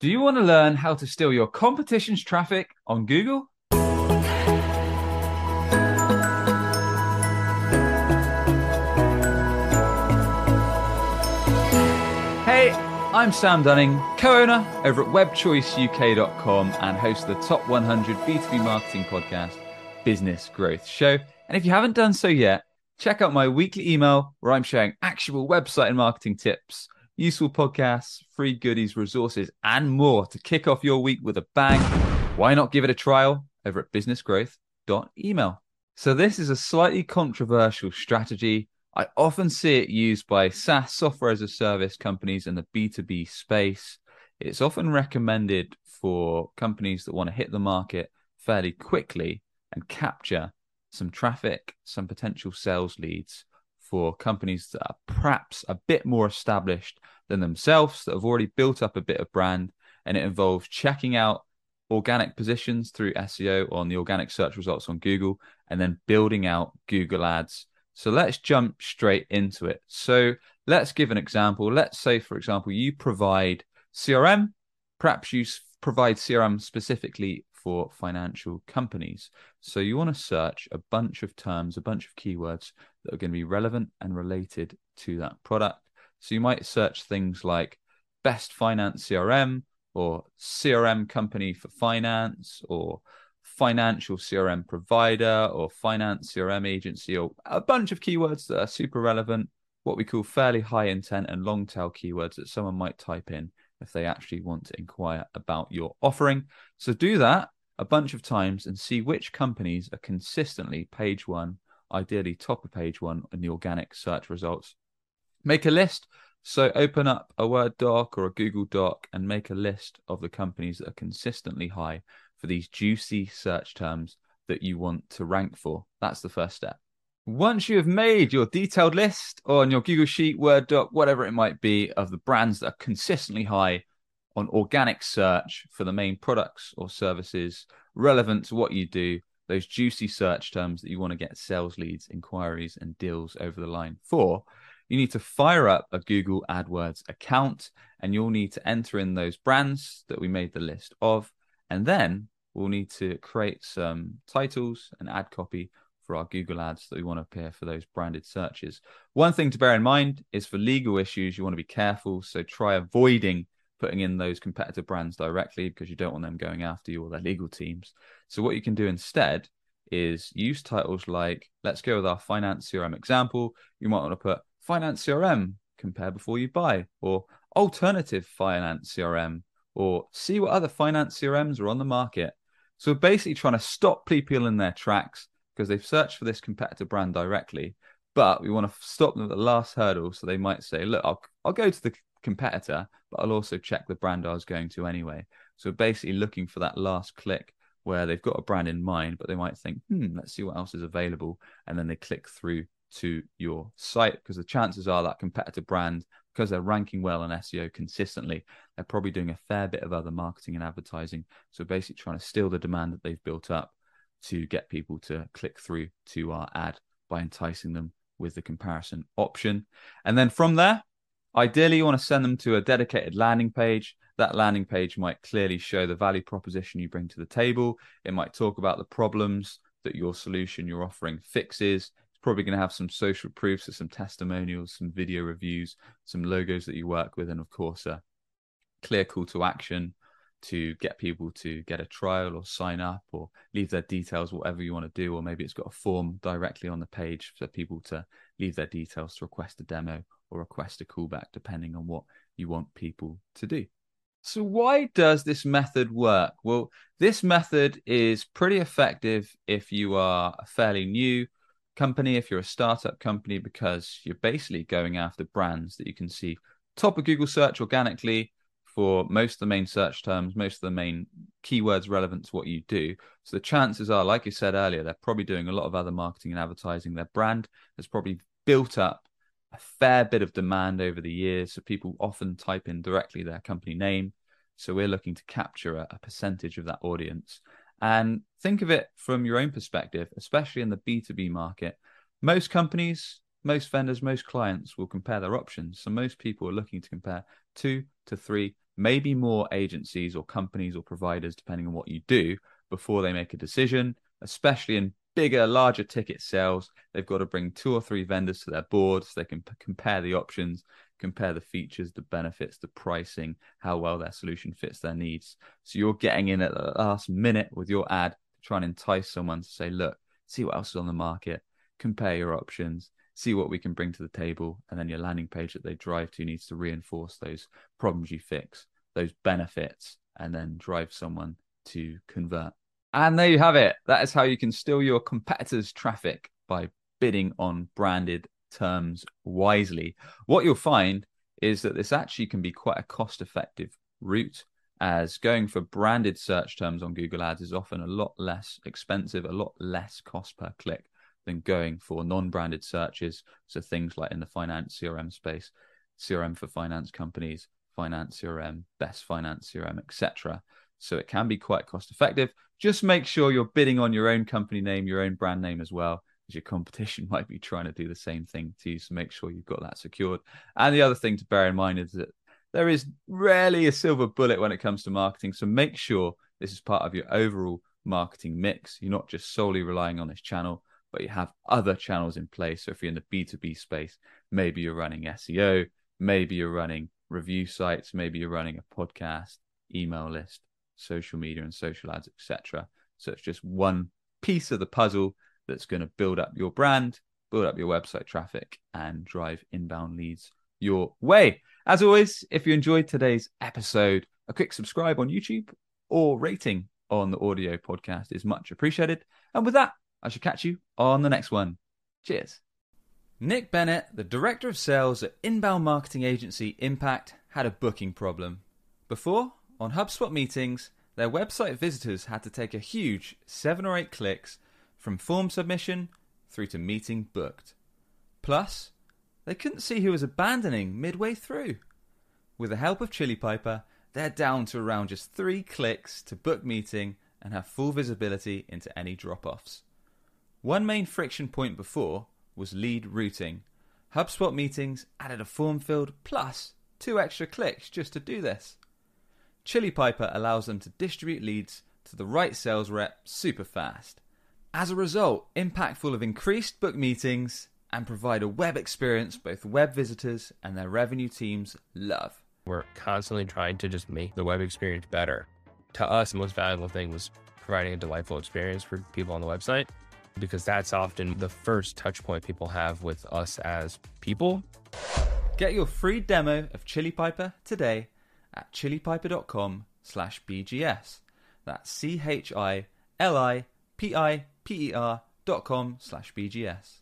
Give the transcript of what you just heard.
Do you want to learn how to steal your competition's traffic on Google? Hey, I'm Sam Dunning, co owner over at webchoiceuk.com and host the top 100 B2B marketing podcast, Business Growth Show. And if you haven't done so yet, check out my weekly email where I'm sharing actual website and marketing tips, useful podcasts, free goodies, resources, and more to kick off your week with a bang. Why not give it a trial over at businessgrowth.email? So, this is a slightly controversial strategy I often see it used by SaaS software as a service companies in the B2B space. It's often recommended for companies that want to hit the market fairly quickly and capture some traffic, some potential sales leads for companies that are perhaps a bit more established than themselves, that have already built up a bit of brand. And it involves checking out organic positions through SEO on the organic search results on Google and then building out Google Ads so let's jump straight into it. So let's give an example. Let's say, for example, you provide CRM. Perhaps you provide CRM specifically for financial companies. So you want to search a bunch of terms, a bunch of keywords that are going to be relevant and related to that product. So you might search things like best finance CRM or CRM company for finance or financial CRM provider or finance CRM agency or a bunch of keywords that are super relevant, what we call fairly high intent and long tail keywords that someone might type in if they actually want to inquire about your offering. So do that a bunch of times and see which companies are consistently page one, ideally top of page one in the organic search results. Make a list. So open up a Word doc or a Google doc and make a list of the companies that are consistently high for these juicy search terms that you want to rank for. That's the first step. Once you have made your detailed list on your Google Sheet, Word doc, whatever it might be, of the brands that are consistently high on organic search for the main products or services relevant to what you do, those juicy search terms that you want to get sales leads, inquiries, and deals over the line for, you need to fire up a Google AdWords account and you'll need to enter in those brands that we made the list of and then we'll need to create some titles and ad copy for our Google ads that we want to appear for those branded searches. One thing to bear in mind is for legal issues, you want to be careful. So try avoiding putting in those competitor brands directly because you don't want them going after you or their legal teams. So what you can do instead is use titles like, let's go with our finance CRM example. You might want to put finance CRM, compare before you buy, or alternative finance CRM, or see what other finance CRMs are on the market. So basically trying to stop people in their tracks because they've searched for this competitor brand directly, but we want to stop them at the last hurdle. So they might say, look, I'll, I'll go to the competitor, but I'll also check the brand I was going to anyway. So basically looking for that last click where they've got a brand in mind, but they might think, hmm, let's see what else is available. And then they click through to your site because the chances are that competitor brand because they're ranking well on SEO consistently, they're probably doing a fair bit of other marketing and advertising. So basically trying to steal the demand that they've built up to get people to click through to our ad by enticing them with the comparison option. And then from there, ideally you want to send them to a dedicated landing page. That landing page might clearly show the value proposition you bring to the table. It might talk about the problems that your solution you're offering fixes It's probably going to have some social proofs, so some testimonials, some video reviews, some logos that you work with, and of course, a clear call to action to get people to get a trial or sign up or leave their details, whatever you want to do. Or maybe it's got a form directly on the page for people to leave their details to request a demo or request a callback, depending on what you want people to do. So, why does this method work? Well, this method is pretty effective if you are a fairly new company, if you're a startup company, because you're basically going after brands that you can see top of Google search organically for most of the main search terms, most of the main keywords relevant to what you do. So the chances are, like you said earlier, they're probably doing a lot of other marketing and advertising. Their brand has probably built up a fair bit of demand over the years. So people often type in directly their company name. So we're looking to capture a, a percentage of that audience. And think of it from your own perspective, especially in the B2B market. Most companies, most vendors, most clients will compare their options. So most people are looking to compare two to three, maybe more agencies or companies or providers, depending on what you do, before they make a decision, especially in bigger, larger ticket sales. They've got to bring two or three vendors to their board so they can p- compare the options, compare the features, the benefits, the pricing, how well their solution fits their needs. So you're getting in at the last minute with your ad to try and entice someone to say, look, see what else is on the market, compare your options, see what we can bring to the table. And then your landing page that they drive to needs to reinforce those problems you fix, those benefits, and then drive someone to convert. And there you have it. That is how you can steal your competitors' traffic by bidding on branded terms wisely. What you'll find is that this actually can be quite a cost effective route, as going for branded search terms on Google Ads is often a lot less expensive, a lot less cost per click than going for non-branded searches. So things like in the finance CRM space, CRM for finance companies, finance CRM, best finance CRM, etc. So it can be quite cost effective. Just make sure you're bidding on your own company name, your own brand name as well, because your competition might be trying to do the same thing to you. So make sure you've got that secured. And the other thing to bear in mind is that there is rarely a silver bullet when it comes to marketing. So make sure this is part of your overall marketing mix. You're not just solely relying on this channel but you have other channels in place. So if you're in the B2B space, maybe you're running SEO, maybe you're running review sites, maybe you're running a podcast, email list, social media and social ads, etc. So it's just one piece of the puzzle that's going to build up your brand, build up your website traffic, and drive inbound leads your way. As always, if you enjoyed today's episode, a quick subscribe on YouTube or rating on the audio podcast is much appreciated. And with that, I shall catch you on the next one. Cheers. Nick Bennett, the director of sales at inbound marketing agency Impact, had a booking problem. Before, on HubSpot meetings, their website visitors had to take a huge seven or eight clicks from form submission through to meeting booked. Plus, they couldn't see who was abandoning midway through. With the help of Chili Piper, they're down to around just three clicks to book meeting and have full visibility into any drop offs. One main friction point before was lead routing. HubSpot meetings added a form field plus two extra clicks just to do this. Chili Piper allows them to distribute leads to the right sales rep super fast. As a result, Impactful have increased book meetings and provide a web experience both web visitors and their revenue teams love. We're constantly trying to just make the web experience better. To us, the most valuable thing was providing a delightful experience for people on the website because that's often the first touch point people have with us as people. Get your free demo of Chili Piper today at chilipiper.com slash BGS. That's C H I L I P I P E R dot com slash BGS.